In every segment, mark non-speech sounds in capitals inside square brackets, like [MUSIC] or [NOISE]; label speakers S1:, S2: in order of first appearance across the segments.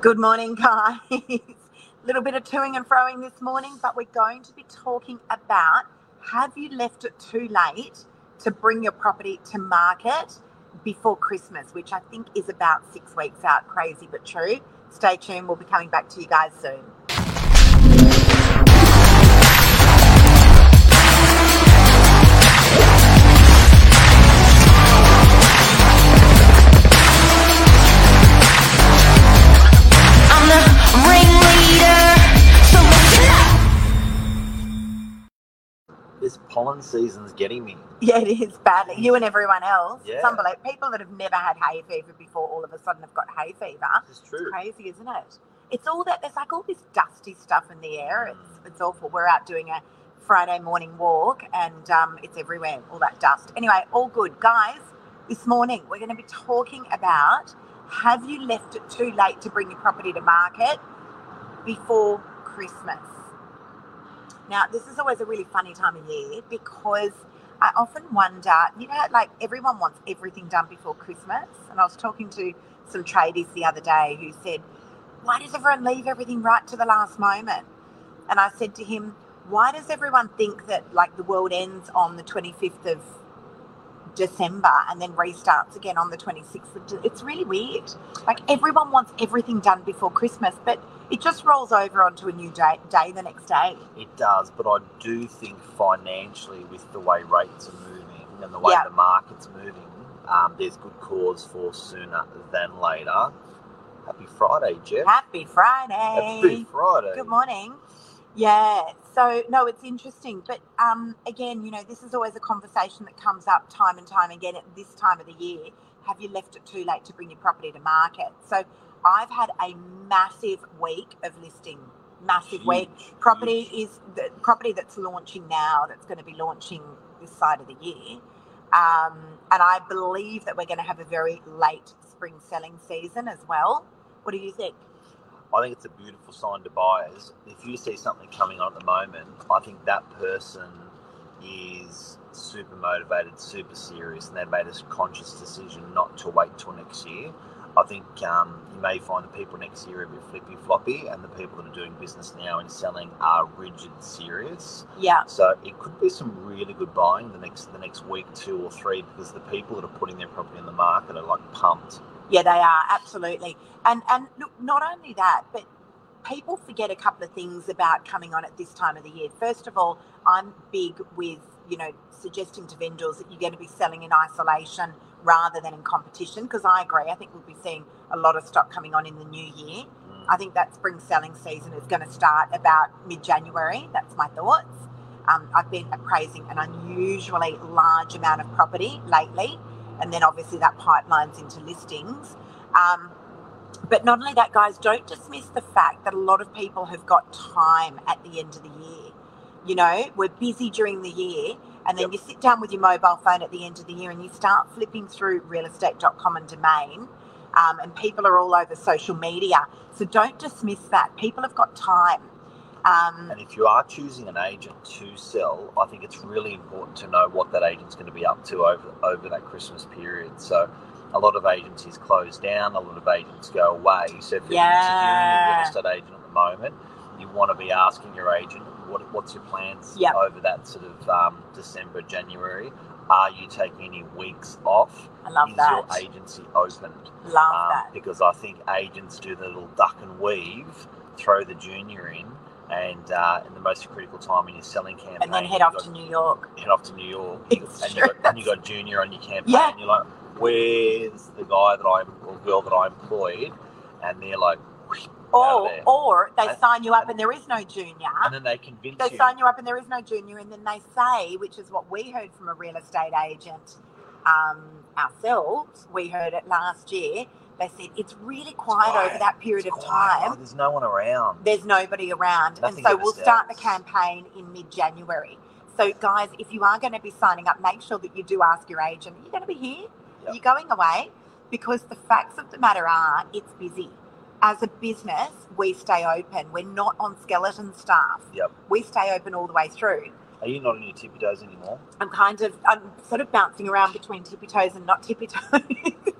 S1: Good morning, guys. A [LAUGHS] little bit of toing and froing this morning, but we're going to be talking about have you left it too late to bring your property to market before Christmas, which I think is about six weeks out. Crazy but true. Stay tuned. We'll be coming back to you guys soon.
S2: Pollen season's getting me.
S1: Yeah, it is badly. You and everyone else. It's
S2: Yeah.
S1: unbelievable. People that have never had hay fever before all of a sudden have got hay fever.
S2: Is true.
S1: crazy, isn't it? It's all that there's like all this dusty stuff in the air. It's it's awful. We're out doing a Friday morning walk and um, it's everywhere, all that dust. Anyway, all good. Guys, this morning we're going to be talking about have you left it too late to bring your property to market before Christmas? Now, this is always a really funny time of year because I often wonder, you know, like everyone wants everything done before Christmas. And I was talking to some tradies the other day who said, Why does everyone leave everything right to the last moment? And I said to him, Why does everyone think that like the world ends on the 25th of December and then restarts again on the 26th It's really weird. Like everyone wants everything done before Christmas, but it just rolls over onto a new day, day the next day.
S2: It does, but I do think financially, with the way rates are moving and the way
S1: Yeah.
S2: the market's moving, um, there's good cause for sooner than later. Happy Friday, Jeff.
S1: Happy Friday.
S2: Happy Friday.
S1: Good morning. Yeah. So no, it's interesting, but um, again, you know, this is always a conversation that comes up time and time again at this time of the year. Have you left it too late to bring your property to market? So I've had a massive week of listing. Massive week. Property
S2: huge.
S1: is the property that's launching now. That's going to be launching this side of the year. Um, and I believe that we're going to have a very late spring selling season as well. What do you think?
S2: I think it's a beautiful sign to buyers. If you see something coming on at the moment, I think that person is super motivated, super serious, and they've made a conscious decision not to wait till next year. I think um, you may find the people next year are a bit flippy floppy, and the people that are doing business now and selling are rigid, serious.
S1: Yeah.
S2: So it could be some really good buying the next the next week, two or three, because the people that are putting their property in the market are like pumped.
S1: Yeah, they are absolutely. And and look, not only that, but people forget a couple of things about coming on at this time of the year. First of all, I'm big with you know suggesting to vendors that you're going to be selling in isolation rather than in competition because I agree. I think we'll be seeing a lot of stock coming on in the new year.
S2: Mm.
S1: I think that spring selling season is going to start about mid January. That's my thoughts. Um, I've been appraising an unusually large amount of property lately, and then obviously that pipelines into listings. Um, but not only that, guys, don't dismiss the fact that a lot of people have got time at the end of the year. You know, we're busy during the year, and then
S2: Yep.
S1: you sit down with your mobile phone at the end of the year and you start flipping through realestate.com and domain, um, and people are all over social media. So don't dismiss that. People have got time. Um,
S2: And if you are choosing an agent to sell, I think it's really important to know what that agent's going to be up to over over that Christmas period. So, a lot of agencies close down, a lot of agents go away. So, if you're a real estate agent at the moment, you want to be asking your agent what what's your plans
S1: Yep.
S2: over that sort of um, December, January. Are you taking any weeks off?
S1: I love
S2: Is
S1: that.
S2: your agency opened?
S1: Love
S2: Um,
S1: that.
S2: because I think agents do the little duck and weave, throw the junior in, and uh, in the most critical time in your selling campaign,
S1: And then head off
S2: got-
S1: to New York.
S2: head off to New York,
S1: It's
S2: and you got, and you got junior on your campaign.
S1: Yeah.
S2: You're like, where's the guy that I'm or girl that I employed? And they're like,
S1: Or, or they
S2: And-
S1: sign you up and there is no junior.
S2: and then they convince
S1: they
S2: you.
S1: They sign you up and there is no junior, and then they say, which is what we heard from a real estate agent um, ourselves, we heard it last year. They said it's really quiet over that period of time.
S2: There's no one around.
S1: There's nobody around,
S2: Nothing
S1: and so we'll start the campaign in mid-January. So, guys, if you are going to be signing up, make sure that you do ask your agent, "Are you going to be here?
S2: Yep.
S1: Are you going away?" Because the facts of the matter are, it's busy. As a business, we stay open. We're not on skeleton staff.
S2: Yep.
S1: We stay open all the way through.
S2: Are you not on your tippy toes anymore?
S1: I'm kind of, I'm sort of bouncing around between tippy toes and not tippy toes. [LAUGHS]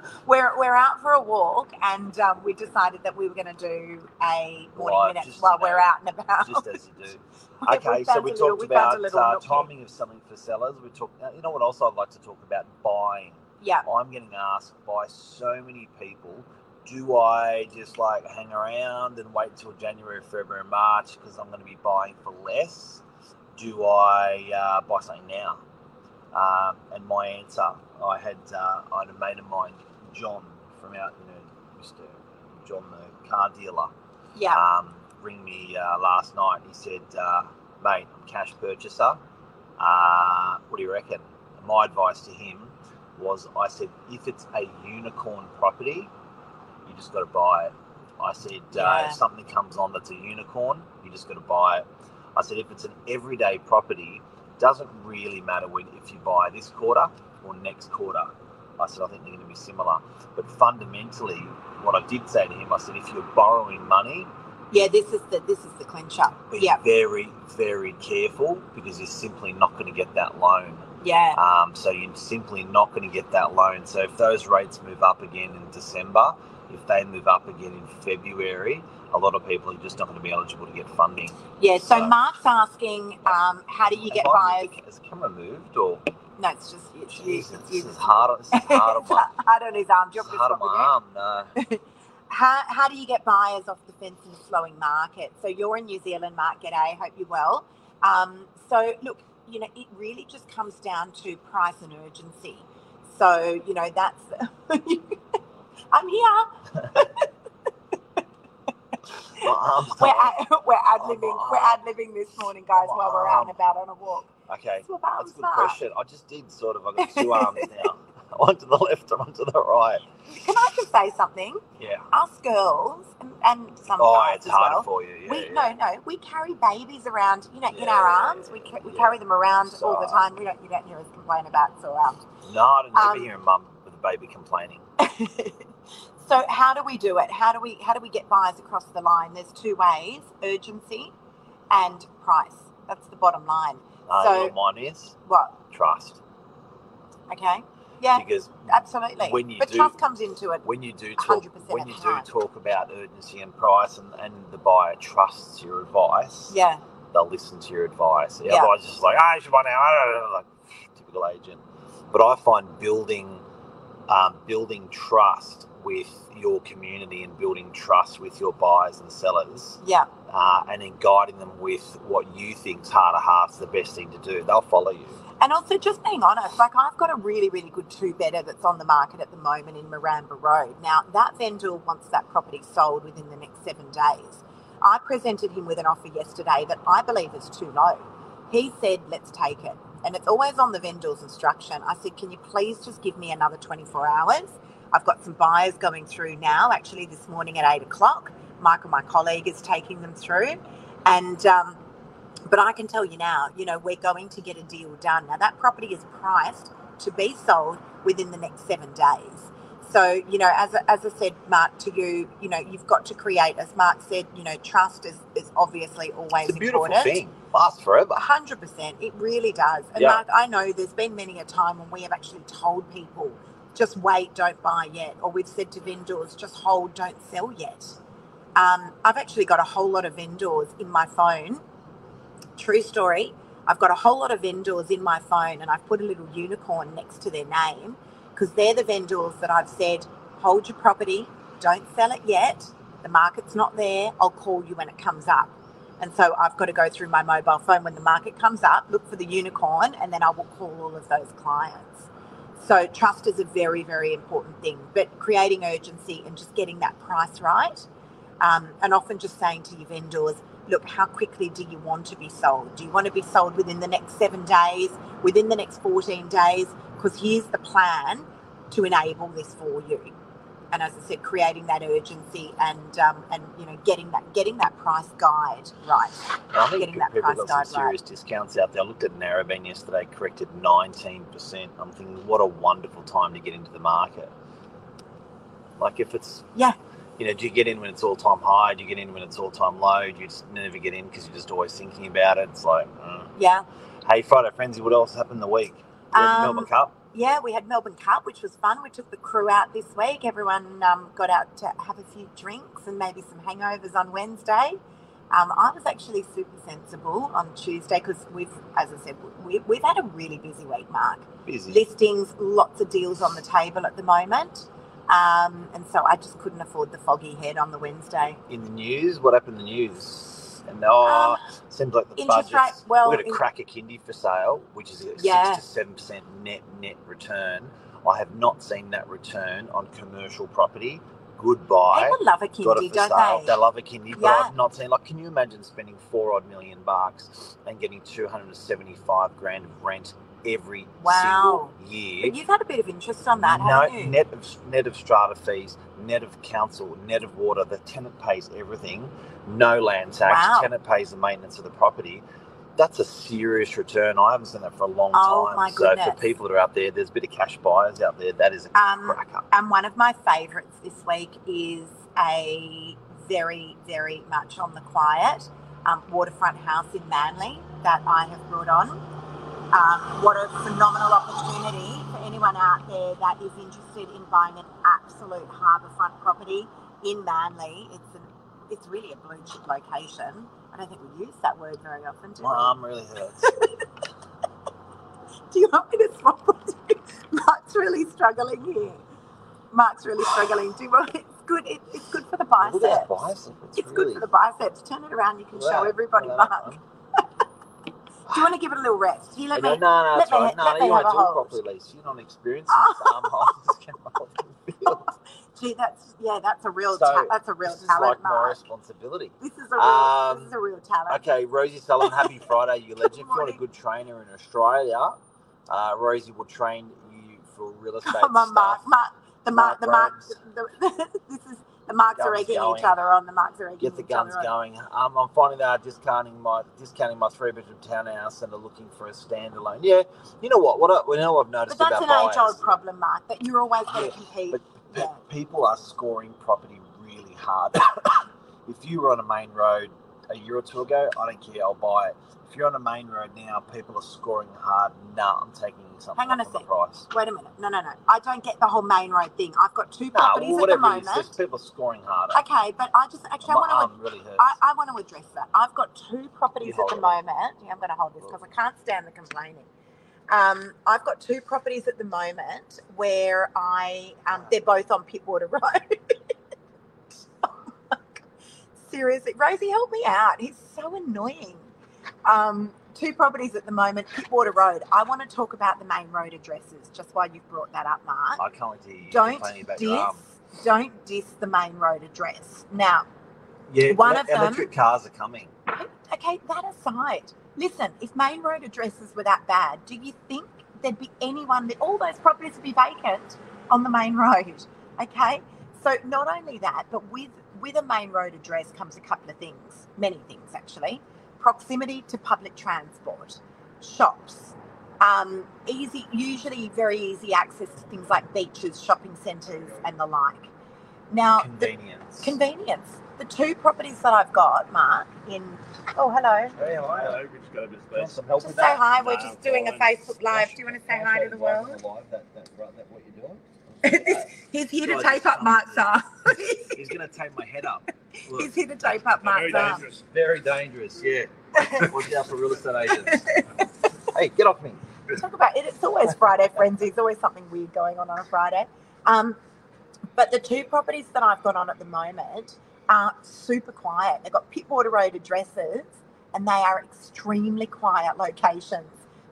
S1: [LAUGHS] we're we're out for a walk, and um, we decided that we were going to do a morning
S2: Right,
S1: minute while we're out and about.
S2: just as you do. [LAUGHS]
S1: We
S2: Okay, so we
S1: little-
S2: talked
S1: we
S2: about uh,
S1: here.
S2: timing of something for sellers. We talked. Uh, you know what else I'd like to talk about? Buying.
S1: yeah,
S2: I'm getting asked by so many people. Do I just like hang around and wait till January, February, March because I'm going to be buying for less? Do I uh, buy something now? Um, and my answer, I had uh, I had a mate of mine, John from out, you know, Mr. John, the car dealer
S1: yeah,
S2: um, ring me uh, last night. He said, uh, "Mate, I'm cash purchaser. Uh, what do you reckon?" My advice to him was, I said, "If it's a unicorn property, you just got to buy it." I said, uh,
S1: Yeah.
S2: "If something comes on that's a unicorn, you just got to buy it." I said, "If it's an everyday property, doesn't really matter when if you buy this quarter or next quarter." I said, "I think they're going to be similar." But fundamentally, what I did say to him, I said, if you're borrowing money,
S1: yeah. This is the this is the clincher.
S2: be
S1: Yeah,
S2: very, very careful because you're simply not going to get that loan.
S1: yeah,
S2: Um, so you're simply not going to get that loan. So if those rates move up again in December, if they move up again in February, a lot of people are just not going to be eligible to get funding.
S1: yeah. So
S2: So-
S1: Mark's asking, um, how do you get buyers?
S2: Has camera moved or?
S1: No, it's just it's you. It's
S2: this
S1: you.
S2: is hard. This is hard on [LAUGHS] my,
S1: hard on his arm. Do you
S2: this
S1: want
S2: is
S1: me to
S2: hard on my arm. No. [LAUGHS]
S1: How, how do you get buyers off the fence in a slowing market? So you're in New Zealand, Mark. G'day. Hope you're well. Um, so look, you know, it really just comes down to price and urgency. So you know, that's. [LAUGHS] I'm here.
S2: Arm's [LAUGHS]
S1: We're ad, we're ad libbing. we're ad libbing this morning, guys, while we're out and about on a walk.
S2: Okay. That's a good question. I just did sort of. I've got two [LAUGHS] arms now. [LAUGHS] One to the left and one to the right.
S1: Can I just say something?
S2: Yeah.
S1: Us girls and, and some
S2: Oh,
S1: guys
S2: it's
S1: as
S2: harder
S1: well.
S2: for you. Yeah,
S1: we
S2: yeah.
S1: no no we carry babies around you know in our arms we, ca- we
S2: yeah.
S1: carry them around all the
S2: So-
S1: time We don't you don't hear us complain about sore arms
S2: No, I don't never
S1: Um,
S2: hear a mum with a baby complaining.
S1: So how do we do it how do we how do we get buyers across the line there's two ways urgency and price that's the bottom line
S2: Uh,
S1: So-
S2: mine is
S1: what
S2: trust.
S1: okay yeah
S2: Because
S1: absolutely
S2: when you
S1: but
S2: do-
S1: trust comes into it
S2: when you do talk,
S1: 100%
S2: when you do talk about urgency and price, and, and the buyer trusts your advice,
S1: yeah
S2: they'll listen to your advice.
S1: Yeah.
S2: Otherwise, it's just like, ah, you should buy now. I don't know, Like typical agent. But I find building, um, building trust with your community and building trust with your buyers and sellers,
S1: yeah
S2: uh, and then guiding them with what you think's heart of heart's the best thing to do. They'll follow you.
S1: And also, just being honest, like I've got a really, really good two better that's on the market at the moment in Maramba Road. Now, that vendor wants that property sold within the next seven days. I presented him with an offer yesterday that I believe is too low. He said, let's take it. And it's always on the vendor's instruction. I said, can you please just give me another 24 hours? I've got some buyers going through now, actually, this morning at eight o'clock. Michael, my colleague, is taking them through. And, um, but I can tell you now, you know, we're going to get a deal done. Now, that property is priced to be sold within the next seven days. So, you know, as, as I said, Mark, to you, you know, you've got to create, as Mark said, you know, trust is, is obviously always
S2: It's a beautiful
S1: important.
S2: thing. Lasts forever.
S1: hundred percent. It really does. And
S2: Yeah.
S1: Mark, I know there's been many a time when we have actually told people, just wait, don't buy yet, or we've said to vendors, just hold, don't sell yet. Um, I've actually got a whole lot of vendors in my phone. True story. I've got a whole lot of vendors in my phone, and I've put a little unicorn next to their name because they're the vendors that I've said, hold your property, don't sell it yet. The market's not there. I'll call you when it comes up. And so I've got to go through my mobile phone when the market comes up, look for the unicorn, and then I will call all of those clients. So trust is a very, very important thing, but creating urgency and just getting that price right. Um, and often just saying to your vendors, look, how quickly do you want to be sold? Do you want to be sold within the next seven days, within the next 14 days? Because here's the plan to enable this for you. And as I said, creating that urgency and um, and you know getting that getting that price guide right.
S2: I think
S1: Getting that
S2: people
S1: price
S2: got
S1: guide
S2: some serious discounts out there. I looked at Narrabeen yesterday, corrected 19%. I'm thinking, what a wonderful time to get into the market. Like if it's,
S1: Yeah.
S2: you know, do you get in when it's all time high? Do you get in when it's all time low? Do you just never get in because you're just always thinking about it? It's like, uh.
S1: Yeah.
S2: hey, Friday Frenzy, what else happened the week? We had the
S1: Um,
S2: Melbourne Cup.
S1: Yeah, we had Melbourne Cup, which was fun. We took the crew out this week. Everyone um, got out to have a few drinks and maybe some hangovers on Wednesday. Um, I was actually super sensible on Tuesday because we've, as I said, we, we've had a really busy week, Mark.
S2: Busy.
S1: Listings, lots of deals on the table at the moment. Um, and so I just couldn't afford the foggy head on the Wednesday.
S2: In the news, what happened in the news? And oh, seems like the
S1: Um,
S2: budget's
S1: rate- well,
S2: we're going to
S1: in-
S2: crack a kindy for sale, which is a
S1: Yeah.
S2: six to seven percent net net return. I have not seen that return on commercial property. Goodbye.
S1: People love a
S2: Got
S1: kindy, don't
S2: sale.
S1: they?
S2: They love a kindy, but
S1: Yeah.
S2: I've not seen. Like, can you imagine spending four odd million bucks and getting two hundred and seventy-five grand of rent every
S1: Wow.
S2: single year?
S1: But you've had a bit of interest on that,
S2: no,
S1: haven't you?
S2: net of net of strata fees, net of council, net of water. The tenant pays everything. No land tax.
S1: Wow.
S2: Tenant pays the maintenance of the property. That's a serious return. I haven't seen that for a long
S1: Oh,
S2: time.
S1: my
S2: so for people that are out there, there's a bit of cash buyers out there. That is a
S1: Um,
S2: cracker.
S1: And one of my favourites this week is a very, very much on the quiet um, waterfront house in Manly that I have brought on. Um, what a phenomenal opportunity for anyone out there that is interested in buying an absolute harbourfront property in Manly. It's an, it's really a blue chip location. I don't think we use that word very often, do we?
S2: My arm really hurts. [LAUGHS]
S1: Do you want me to swap? [LAUGHS] Mark's really struggling here. Mark's really struggling. Do you want, it's good. It, it's good for the
S2: Look at that
S1: biceps.
S2: bicep. It's,
S1: It's
S2: really,
S1: good for the biceps. Turn it around. You can
S2: at
S1: show everybody, Mark. Do you want to give it a little rest? Here, let
S2: no,
S1: me.
S2: no, no,
S1: let me-
S2: right. No,
S1: let
S2: no,
S1: me
S2: you want
S1: have
S2: to
S1: a
S2: do it
S1: hold.
S2: properly, Lisa. You're not experienced in this arm hold. Get off the field. [LAUGHS]
S1: Gee, that's yeah, that's a real
S2: So,
S1: ta- that's a real
S2: This is
S1: talent,
S2: like my responsibility.
S1: This is a real
S2: Um,
S1: this is a real talent.
S2: Okay, Rosie Sullivan, happy [LAUGHS] Friday, you legend. If you want a good trainer in Australia, uh, Rosie will train you for real [LAUGHS] estate
S1: Come on. Mark. Mark. The Mark.
S2: Mark
S1: The Mark.
S2: Rhodes.
S1: The, this is the marks are egging
S2: going.
S1: each other on. The marks are egging
S2: Get the
S1: each
S2: guns
S1: other on.
S2: going. Um, I'm finding that I'm discounting my discounting my three bedroom townhouse and are looking for a standalone. Yeah, you know what? What I, you know, I've noticed
S1: But that's an age old problem, Mark. That you're always going
S2: Yeah,
S1: compete.
S2: But
S1: Yeah.
S2: people are scoring property really hard. [COUGHS] if you were on a main road a year or two ago, I don't care, I'll buy it. If you're on a main road now, people are scoring hard. Nah, I'm taking something
S1: Hang on a sec.
S2: price.
S1: Wait a minute. No, no, no. I don't get the whole main road thing. I've got two
S2: Nah,
S1: properties
S2: well,
S1: at the
S2: whatever it is,
S1: moment.
S2: people scoring harder.
S1: Okay, but I just actually I want to.
S2: really.
S1: I, I want to address that. I've got two properties at the
S2: hold
S1: moment. Yeah, I'm going to hold this because I can't stand the complaining. Um, I've got two properties at the moment where I um, they're both on Pittwater [LAUGHS] Road. Seriously, Rosie, help me out. He's so annoying. Um, two properties at the moment, Pittwater Road. I want to talk about the main road addresses, just while you've brought that up, Mark
S2: I can't wait hear you
S1: don't diss, don't diss the main road address. Now,
S2: Yeah,
S1: one of them-
S2: electric cars are coming.
S1: okay, that aside, listen, if main road addresses were that bad, do you think there'd be anyone that all those properties would be vacant on the main road? Okay, so not only that, but with with a main road address comes a couple of things, many things actually. Proximity to public transport, shops, um, easy, usually very easy access to things like beaches, shopping centres, and the like. Now, the
S2: Convenience.
S1: convenience. The two properties that I've got, Mark, in oh hello.
S2: Hey, how are you?
S3: Hello, we just got a bit of
S2: Want
S3: space.
S2: some help
S1: Just
S2: with
S1: say
S2: that?
S1: hi. We're
S3: Nah,
S1: just doing a. Facebook live. Do you want to say hi to the world?
S2: Live, that, that, right, that what you're doing?
S1: He's here to
S2: God,
S1: tape up Mark's arm.
S2: He's going to tape my head up. [LAUGHS] Look,
S1: He's here to tape up
S3: Very
S1: Mark's arm.
S3: dangerous.
S2: very dangerous, yeah. Watch out for real estate agents. [LAUGHS] hey, get off me.
S1: Talk about it. It's always Friday frenzy. There's always something weird going on on a Friday. Um, but the two properties that I've got on at the moment are super quiet. They've got Pittwater Road addresses and they are extremely quiet locations.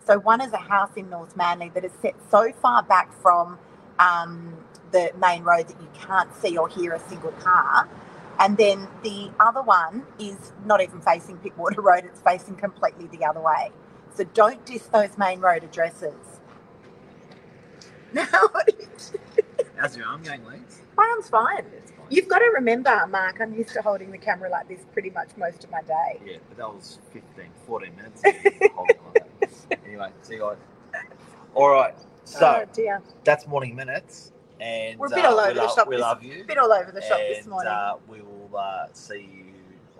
S1: So one is a house in North Manly that is set so far back from um, the main road that you can't see or hear a single car. And then the other one is not even facing Pittwater [LAUGHS] Road, it's facing completely the other way. So don't diss those main road addresses. [LAUGHS] Now,
S2: How's your arm going, Leeds?
S1: my arm's fine. You've got to remember, Mark, I'm used to holding the camera like this pretty much most of my day.
S2: Yeah, but that was 15, 14 minutes. [LAUGHS] holding like anyway, see you guys. All right, so
S1: oh dear.
S2: that's morning minutes, and
S1: We're a bit
S2: uh,
S1: all over the
S2: love,
S1: shop
S2: we
S1: this-
S2: love you.
S1: Bit all over the shop this morning.
S2: Uh, we will uh, see you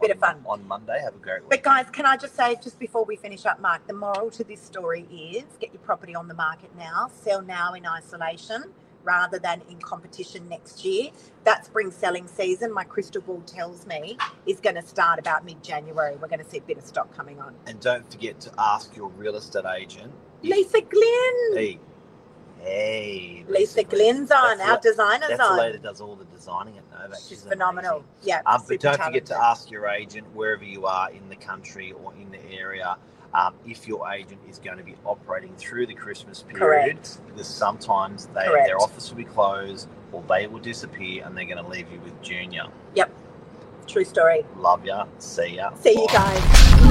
S1: Bit
S2: on,
S1: of fun.
S2: on Monday. Have a great week.
S1: But guys, can I just say just before we finish up, Mark, the moral to this story is get your property on the market now, sell now in isolation rather than in competition next year. That spring selling season, my crystal ball tells me, is going to start about mid-January. We're going to see a bit of stock coming on.
S2: And don't forget to ask your real estate agent.
S1: Lisa Glynn.
S2: Hey, hey.
S1: Lisa Glynn's on,
S2: That's
S1: our
S2: the-
S1: designer's
S2: That's the
S1: on.
S2: lady that does all the designing at Novak.
S1: She's
S2: She's
S1: phenomenal.
S2: amazing.
S1: Yeah.
S2: Um, but don't forget to ask your agent wherever you are in the country or in the area um, if your agent is going to be operating through the Christmas period.
S1: Correct.
S2: Because sometimes they,
S1: Correct.
S2: their office will be closed or they will disappear and they're going to leave you with Junior. Yep.
S1: True story.
S2: Love ya. See ya.
S1: See you guys.